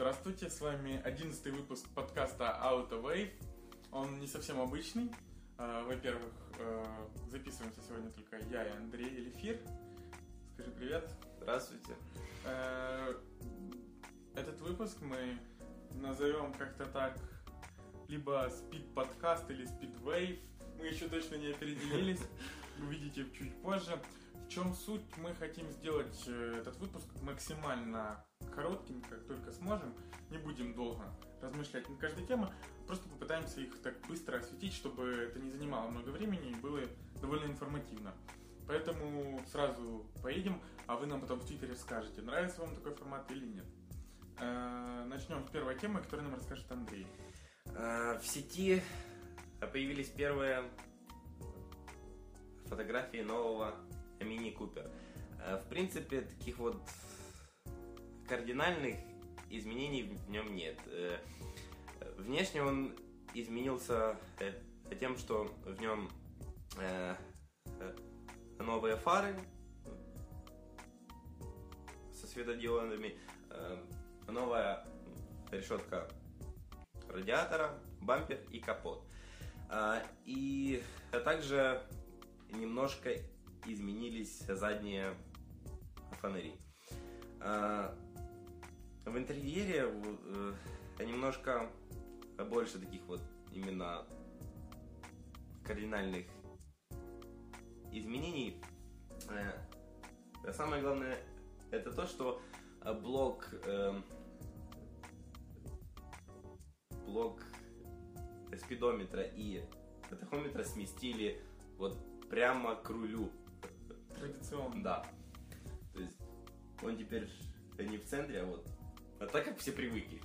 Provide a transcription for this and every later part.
Здравствуйте, с вами одиннадцатый выпуск подкаста Out of Wave. Он не совсем обычный. А, Во-первых, э, записываемся сегодня только я и Андрей или Эфир. Скажи привет. Здравствуйте. Э, Этот выпуск мы назовем как-то так либо спид подкаст или спид wave. Мы еще точно не определились. Увидите чуть позже. Чем суть? Мы хотим сделать э, этот выпуск максимально коротким, как только сможем. Не будем долго размышлять над каждой темой. Просто попытаемся их так быстро осветить, чтобы это не занимало много времени и было довольно информативно. Поэтому сразу поедем, а вы нам потом в Твиттере скажете, нравится вам такой формат или нет. Э, Начнем с первой темы, которую нам расскажет Андрей. А, В сети появились первые фотографии нового Мини Купер. А, В принципе, таких вот кардинальных изменений в нем нет. Э, Внешне он изменился э, тем, что в нем э, э, новые фары со светодиодами, э, новая решетка радиатора, бампер и капот. И также немножко изменились задние фонари. А, В интерьере э, немножко больше таких вот именно кардинальных изменений. Э, Самое главное это то, что э, блок блок спидометра и тахометра сместили вот прямо к рулю. Традиционно. Да. То есть он теперь не в центре, а вот а так, как все привыкли.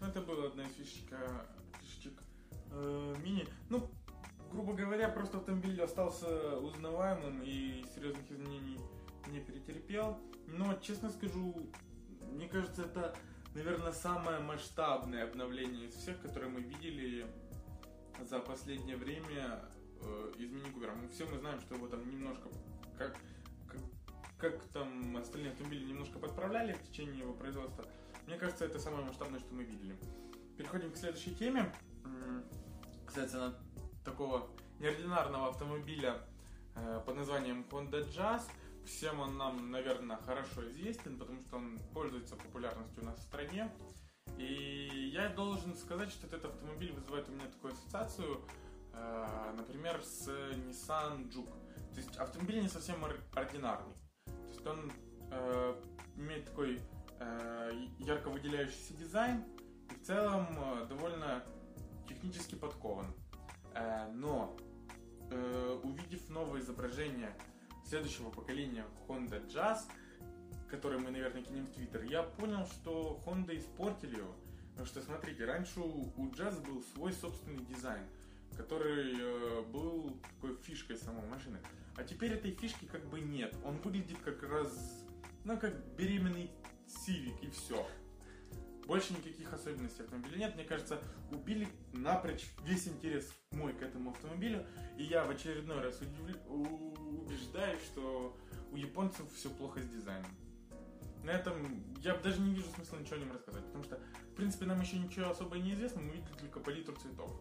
Ну, Это была одна из фишечка, фишечек э, мини. Ну, грубо говоря, просто автомобиль остался узнаваемым и серьезных изменений не претерпел. Но, честно скажу, мне кажется, это, наверное, самое масштабное обновление из всех, которые мы видели за последнее время э, из Мини Купера. Мы все мы знаем, что его там немножко, как, как, как там остальные автомобили немножко подправляли в течение его производства. Мне кажется, это самое масштабное, что мы видели. Переходим к следующей теме. М, Касается такого неординарного автомобиля э, под названием Honda Jazz. Всем он нам, наверное, хорошо известен, потому что он пользуется популярностью у нас в стране. И я должен сказать, что этот автомобиль вызывает у меня такую ассоциацию, э, например, с Nissan Juke. То есть автомобиль не совсем ор- ординарный. То есть он э, имеет такой э, ярко выделяющийся дизайн и в целом э, довольно технически подкован. Э, но э, увидев новое изображение следующего поколения Honda Jazz, который мы, наверное, кинем в Твиттер, я понял, что Honda испортили его. Потому что, смотрите, раньше у Jazz был свой собственный дизайн, который э, был такой фишкой самой машины. А теперь этой фишки как бы нет. Он выглядит как раз, ну, как беременный Civic и все. Больше никаких особенностей автомобиля нет. Мне кажется, убили напрочь весь интерес мой к этому автомобилю. И я в очередной раз убеждаюсь, что у японцев все плохо с дизайном. На этом я даже не вижу смысла ничего о нем рассказать, потому что, в принципе, нам еще ничего особо не известно, мы видели только палитру цветов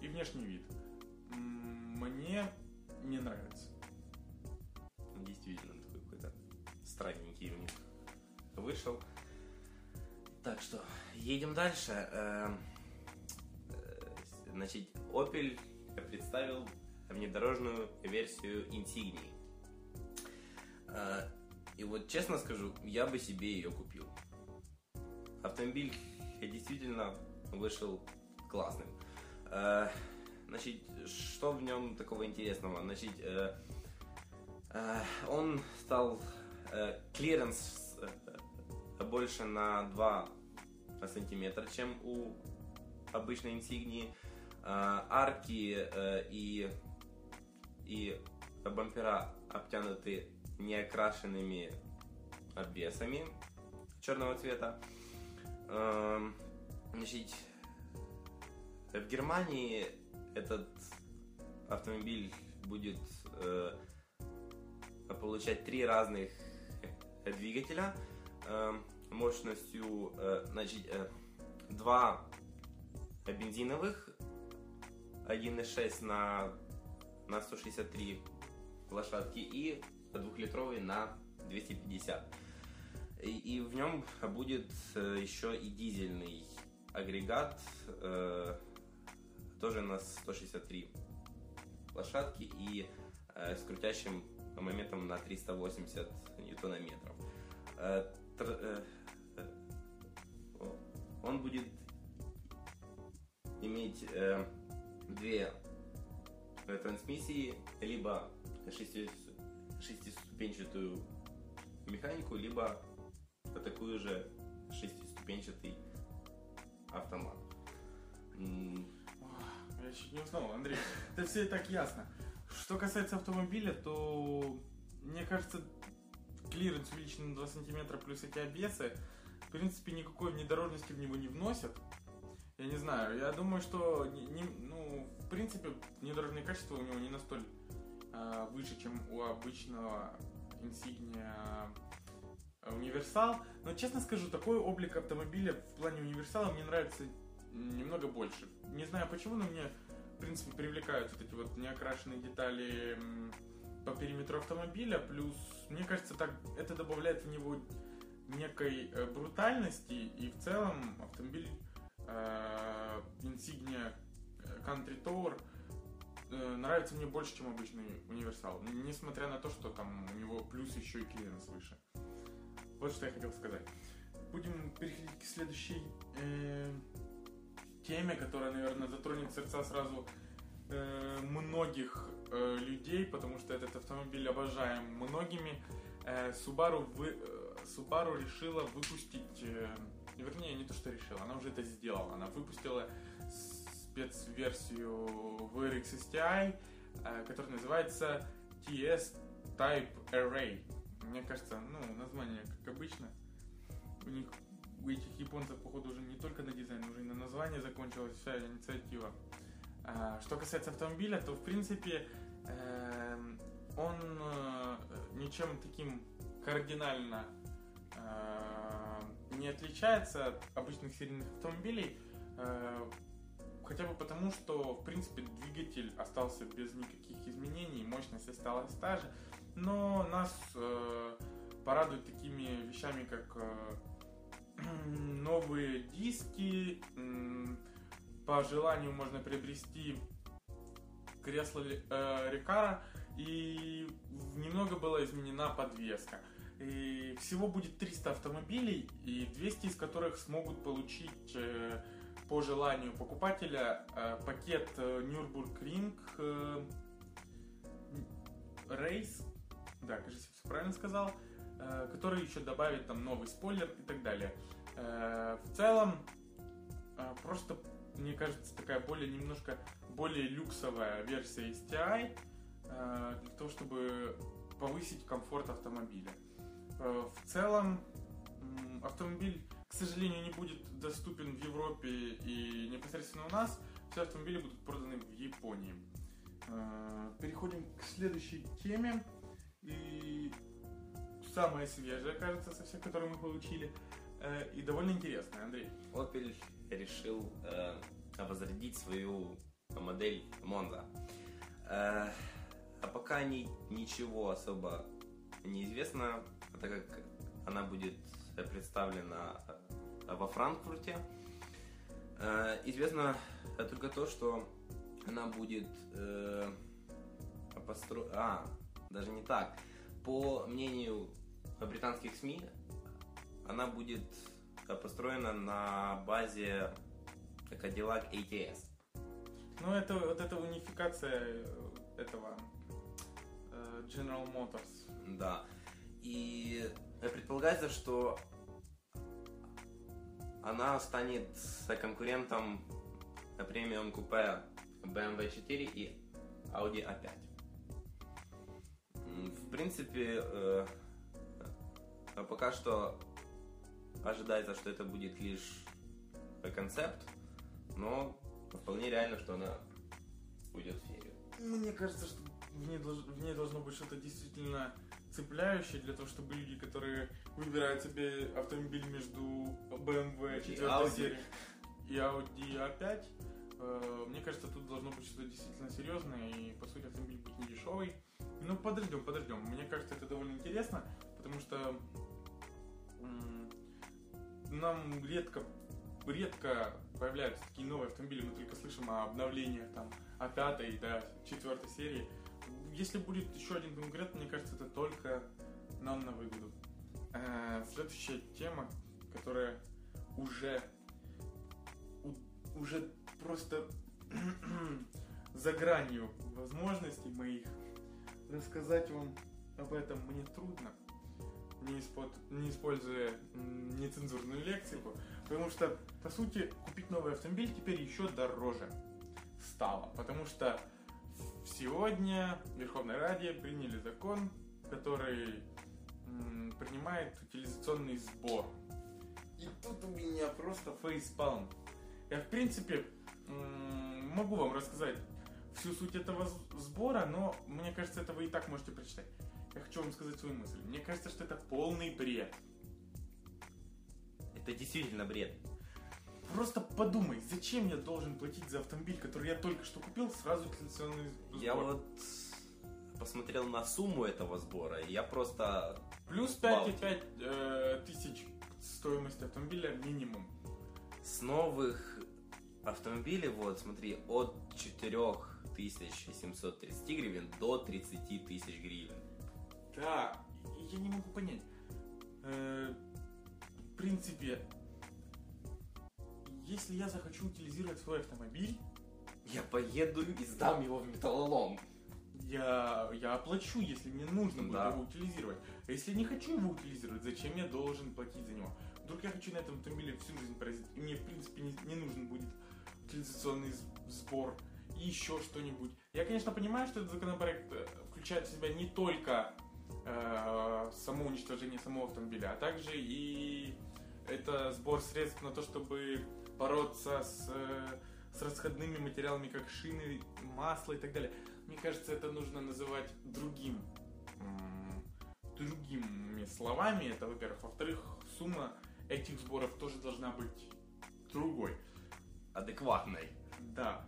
и внешний вид. Мне не нравится. Вышел. Так что, едем дальше. Эм, э, Значит, Opel представил внедорожную версию Insignia. Э, И вот честно скажу, я бы себе ее купил. Автомобиль действительно вышел классным. Э, Значит, что в нем такого интересного? Значит, э, э, он стал э, э, больше на 2 сантиметра, чем у обычной инсигнии. Э, арки э, и, и бампера обтянуты неокрашенными обвесами черного цвета. Эм, Значит, в Германии этот автомобиль будет э, получать три разных двигателя. Эм, мощностью, э, значит, э, два бензиновых, 1.6 на, на 163 лошадки и двухлитровый на 250. И, и в нем будет э, еще и дизельный агрегат, э, тоже на 163 лошадки и э, с крутящим моментом на 380 ньютонометров. Э, тр, э, э, он будет иметь э, две э, трансмиссии, либо шести, шестиступенчатую механику, либо такую же шестиступенчатый автомат. Я чуть не уснул, Андрей. Это все и так ясно. Что касается автомобиля, то мне кажется, клиренс увеличен на 2 сантиметра плюс эти обвесы, в принципе, никакой внедорожности в него не вносят. Я не знаю, я думаю, что не, не, ну, в принципе, внедорожные качества у него не настолько э, выше, чем у обычного Insignia универсал. Но честно скажу, такой облик автомобиля в плане универсала мне нравится немного больше. Не знаю почему, но мне, в принципе, привлекают вот эти вот неокрашенные детали по периметру автомобиля. Плюс, мне кажется, так это добавляет в него некой э, брутальности. И в целом автомобиль э, Insignia Country Tour э, нравится мне больше, чем обычный универсал. Несмотря на то, что там у него плюс еще и клиренс выше. Вот что я хотел сказать. Будем переходить к следующей э, теме, которая, наверное, затронет сердца сразу э, многих э, людей, потому что этот автомобиль обожаем многими. Э, Subaru, вы, э, Subaru решила выпустить, э, вернее, не то, что решила, она уже это сделала. Она выпустила спецверсию VRX STI, э, которая называется TS Type Array. Мне кажется, ну, название как обычно. У них у этих японцев, походу, уже не только на дизайн, уже и на название закончилась вся инициатива. А, что касается автомобиля, то, в принципе, он э, ничем таким кардинально э, не отличается от обычных серийных автомобилей, э, хотя бы потому, что, в принципе, двигатель остался без никаких изменений, мощность осталась та же, но нас порадует такими вещами, как новые диски. По желанию можно приобрести кресло э, Рикара. И немного была изменена подвеска. И всего будет 300 автомобилей, и 200 из которых смогут получить э, по желанию покупателя э, пакет Nürburgring Race. Да, кажется, все правильно сказал. Э, который еще добавит там новый спойлер и так далее. Э, в целом, э, просто, мне кажется, такая более немножко более люксовая версия STI для того, чтобы повысить комфорт автомобиля. В целом, автомобиль, к сожалению, не будет доступен в Европе и непосредственно у нас. Все автомобили будут проданы в Японии. Переходим к следующей теме. И самая свежая, кажется, со всех, которые мы получили. Э, и довольно интересная, Андрей. Opel решил э, возродить свою модель Monza. Э, а пока ни, ничего особо не известно, так как она будет представлена э, во Франкфурте. Э, известно только то, что она будет э, постро... А, даже не так. По мнению британских СМИ она будет построена на базе Cadillac ATS. Ну, это вот эта унификация э, этого э, General Motors. Да. И предполагается, что она станет конкурентом премиум купе BMW 4 и Audi A5. В принципе, но пока что ожидается, что это будет лишь концепт, но вполне реально, что она уйдет в серию. Мне кажется, что в ней, в ней должно быть что-то действительно цепляющее для того, чтобы люди, которые выбирают себе автомобиль между BMW 4 Audi. серии и Audi A5, э, мне кажется, тут должно быть что-то действительно серьезное, и, по сути, автомобиль будет не дешевый. Ну, подождем, подождем. Мне кажется, это довольно интересно, потому что нам редко, редко появляются такие новые автомобили, мы только слышим о обновлениях там, о пятой до четвертой серии. Если будет еще один конкурент, мне кажется, это только нам на выгоду. Э, Следующая тема, которая уже у- уже просто за гранью возможностей моих. Рассказать вам об этом мне трудно, не, испод- не используя нецензурную лексику, потому что, по сути, купить новый автомобиль теперь еще дороже стало, потому что сегодня в Верховной Раде приняли закон, который принимает утилизационный сбор. И тут у меня просто фейспалм. Я, в принципе, могу вам рассказать всю суть этого сбора, но мне кажется, это вы и так можете прочитать. Я хочу вам сказать свою мысль. Мне кажется, что это полный бред. Это действительно бред. Просто подумай, зачем я должен платить за автомобиль, который я только что купил, сразу утилизационный сбор? Я вот посмотрел на сумму этого сбора, и я просто... Плюс Вау. 5,5 э, тысяч стоимость автомобиля минимум. С новых автомобилей, вот, смотри, от 4730 гривен до 30 тысяч гривен. Да, я не могу понять. Э, принципе, если я захочу утилизировать свой автомобиль, Я поеду и сдам его в металлолом. я, я оплачу, если мне нужно будет Да. его утилизировать. А если не хочу его утилизировать, зачем я должен платить за него? Вдруг я хочу на этом автомобиле всю жизнь паразит, и мне, в принципе, не, не нужен будет утилизационный сбор и еще что-нибудь. Я, конечно, понимаю, что этот законопроект э, включает в себя не только э, само уничтожение самого автомобиля, а также и это сбор средств на то, чтобы бороться с, э, с расходными материалами, как шины, масло и так далее. Мне кажется, это нужно называть другим, другими словами. Это, во-первых. Во-вторых, сумма этих сборов тоже должна быть другой. Адекватной. Да.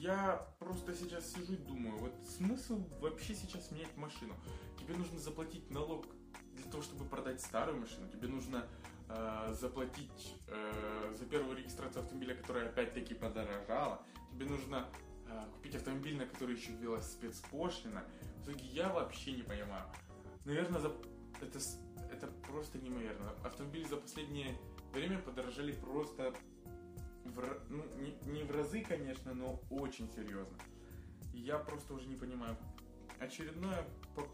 Я просто сейчас сижу и думаю, вот смысл вообще сейчас менять машину? Тебе нужно заплатить налог для того, чтобы продать старую машину. Тебе нужно э, заплатить э, за первую регистрацию автомобиля, которая опять-таки подорожала. Тебе нужно э, купить автомобиль, на который еще ввелась спецпошлина. В итоге я вообще не понимаю. Наверное, за... это, это просто неимоверно. Автомобили за последнее время подорожали просто в ну, не, не в разы, конечно, но очень серьезно. Я просто уже не понимаю. Очередное по-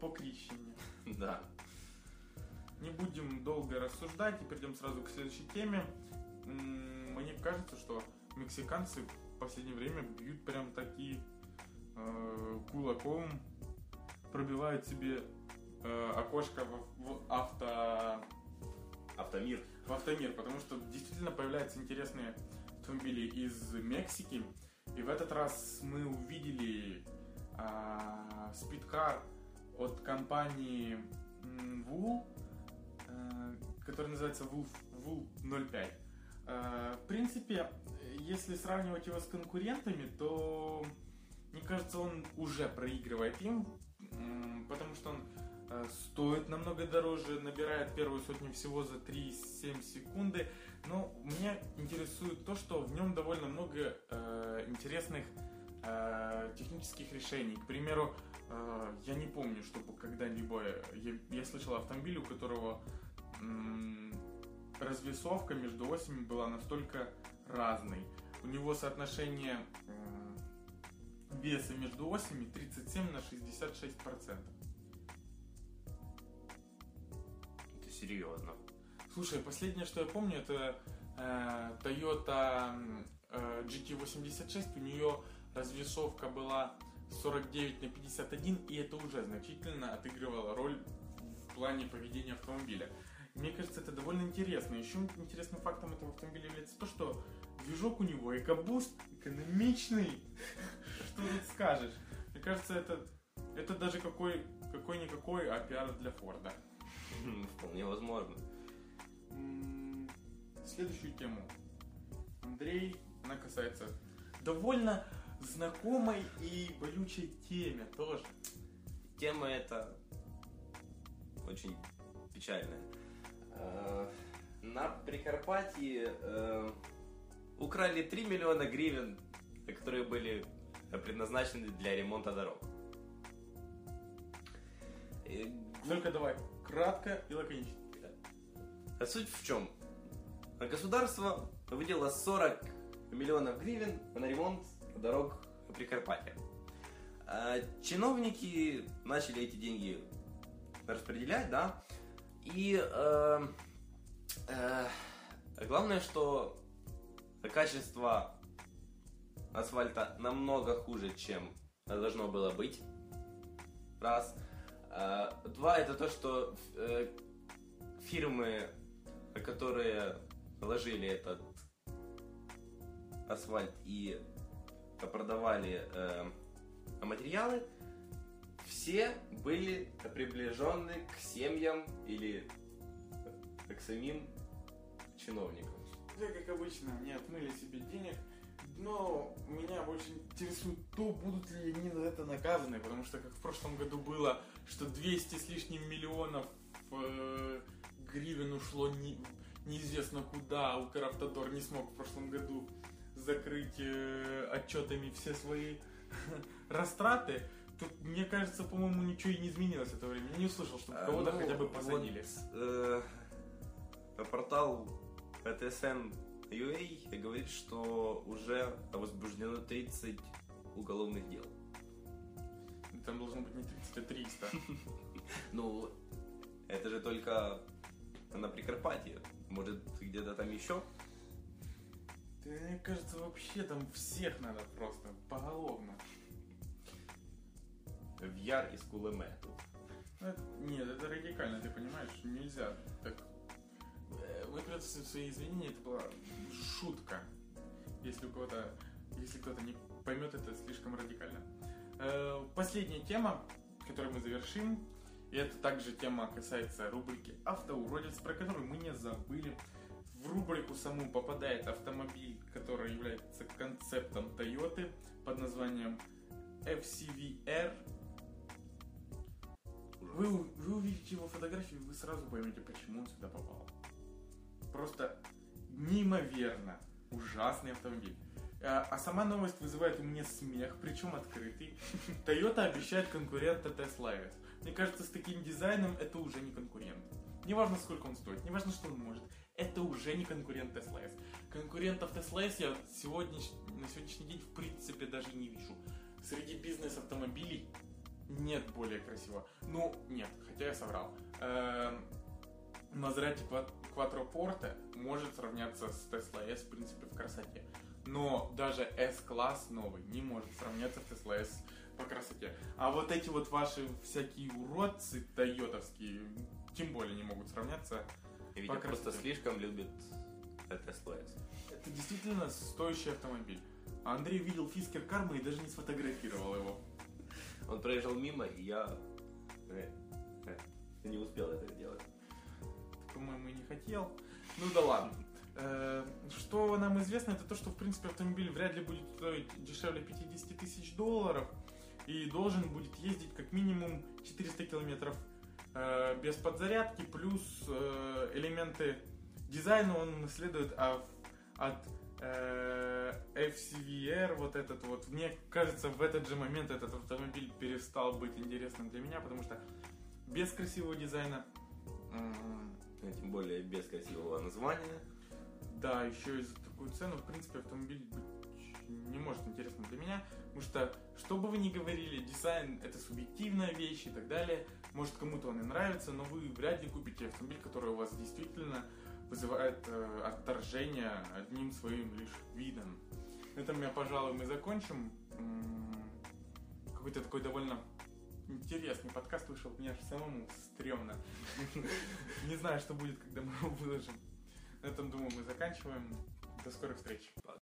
покрещение. Да. Не будем долго рассуждать и перейдем сразу к следующей теме. Мне кажется, что мексиканцы в последнее время бьют прям такие э, кулаком, пробивают себе э, окошко в, в авто Автомир. в автомир, потому что действительно появляются интересные автомобили из Мексики. И в этот раз мы увидели а, спидкар от компании Wool, э, который называется Wool, Wool 05. Э, в принципе, если сравнивать его с конкурентами, то мне кажется, он уже проигрывает им, потому что он э, стоит намного дороже, набирает первую сотню всего за 3,7 секунды. Но меня интересует то, что в нем довольно много э, интересных э, технических решений. К примеру, э, я не помню, чтобы когда-либо я, я слышал о автомобиле, у которого м, развесовка между осями была настолько разной. У него соотношение м, веса между осями 37 на 66 процентов. Это серьезно. Слушай, последнее, что я помню, это э, Toyota э, GT86. У нее развесовка была 49 на 51, и это уже значительно отыгрывало роль в плане поведения автомобиля. Мне кажется, это довольно интересно. Еще интересным фактом этого автомобиля является то, что движок у него EcoBoost экономичный. Что тут скажешь? Мне кажется, это, это даже какой, какой-никакой, а пиар для Форда. Вполне возможно. Следующую тему. Андрей, она касается довольно знакомой и болючей теме тоже. Тема эта очень печальная. Э, На Прикарпатье э, украли 3 миллиона гривен, которые были предназначены для ремонта дорог. И Только давай, кратко и лаконично. А суть в чем? Государство выделило 40 миллионов гривен на ремонт дорог Прикарпатья. А чиновники начали эти деньги распределять, да, и э, э, главное, что качество асфальта намного хуже, чем должно было быть. Раз. А, Два, это то, что э, фирмы, которые положили этот асфальт и продавали э, материалы, все были приближены к семьям или к самим чиновникам. Все, как обычно, они отмыли себе денег, но меня больше интересует то, будут ли они за это наказаны, потому что, как в прошлом году было, что 200 с лишним миллионов э, гривен ушло не- неизвестно куда, а Укравтодор не смог в прошлом году закрыть э, отчетами все свои растраты, то, мне кажется, по-моему, ничего и не изменилось это время. Я не услышал, чтобы А, кого-то ну, хотя бы вот, посадили. э, портал ТСН UA говорит, что уже возбуждено 30 уголовных дел. Там должно быть не 30, а 300. Ну, это же только на Прикарпатье. Может, где-то там еще? Да, Мне кажется, вообще там всех надо просто поголовно. В Яр из кулемету. Ну, Нет, это радикально, ты понимаешь? Нельзя так... Э, Выпрямить свои извинения, это была шутка. Если у кого-то... Если кто-то не поймет, это слишком радикально. Э, Последняя тема, которую мы завершим, и это также тема касается рубрики «Автоуродец», про которую мы не забыли. В рубрику саму попадает автомобиль, который является концептом Toyota под названием FCVR вы, вы увидите его фотографию, вы сразу поймете, почему он сюда попал. Просто неимоверно ужасный автомобиль. А, а сама новость вызывает у меня смех, причем открытый. Toyota обещает конкурента Tesla S. Мне кажется, с таким дизайном это уже не конкурент. Неважно, сколько он стоит, неважно, что он может. Это уже не конкурент Tesla S. Конкурентов Tesla S я сегодня, на сегодняшний день в принципе даже не вижу. Среди бизнес-автомобилей нет более красивого. Ну, нет, хотя я соврал. Эм, Qua- Quattroporte может сравняться с Tesla S, в принципе, в красоте. Но даже S-класс новый не может сравняться с Tesla S по красоте. А вот эти вот ваши всякие уродцы тойотовские тем более не могут сравняться. По просто красоте. слишком любит Tesla S. Это действительно стоящий автомобиль. А Андрей видел Фискер Карма и даже не сфотографировал его. Он проезжал мимо, и я э, э, не успел это сделать. по-моему, и не хотел. Ну да ладно. Э, Что нам известно, это то, что, в принципе, автомобиль вряд ли будет стоить дешевле 50 тысяч долларов и должен будет ездить как минимум 400 километров э, без подзарядки, плюс э, элементы дизайна он наследует от, от э, FCVR, вот этот вот. Мне кажется, в этот же момент этот автомобиль перестал быть интересным для меня, потому что без красивого дизайна Ну, Тем более без красивого названия. да, еще и за такую цену, в принципе, автомобиль не может интересным для меня, потому что, что бы вы ни говорили, дизайн это субъективная вещь и так далее, может кому-то он и нравится, но вы вряд ли купите автомобиль, который у вас действительно вызывает э, отторжение одним своим лишь видом. На этом, я, пожалуй, мы закончим. Какой-то такой довольно интересный подкаст вышел, мне аж самому стрёмно. Не знаю, что будет, когда мы его выложим. На этом, думаю, мы заканчиваем. До скорых встреч.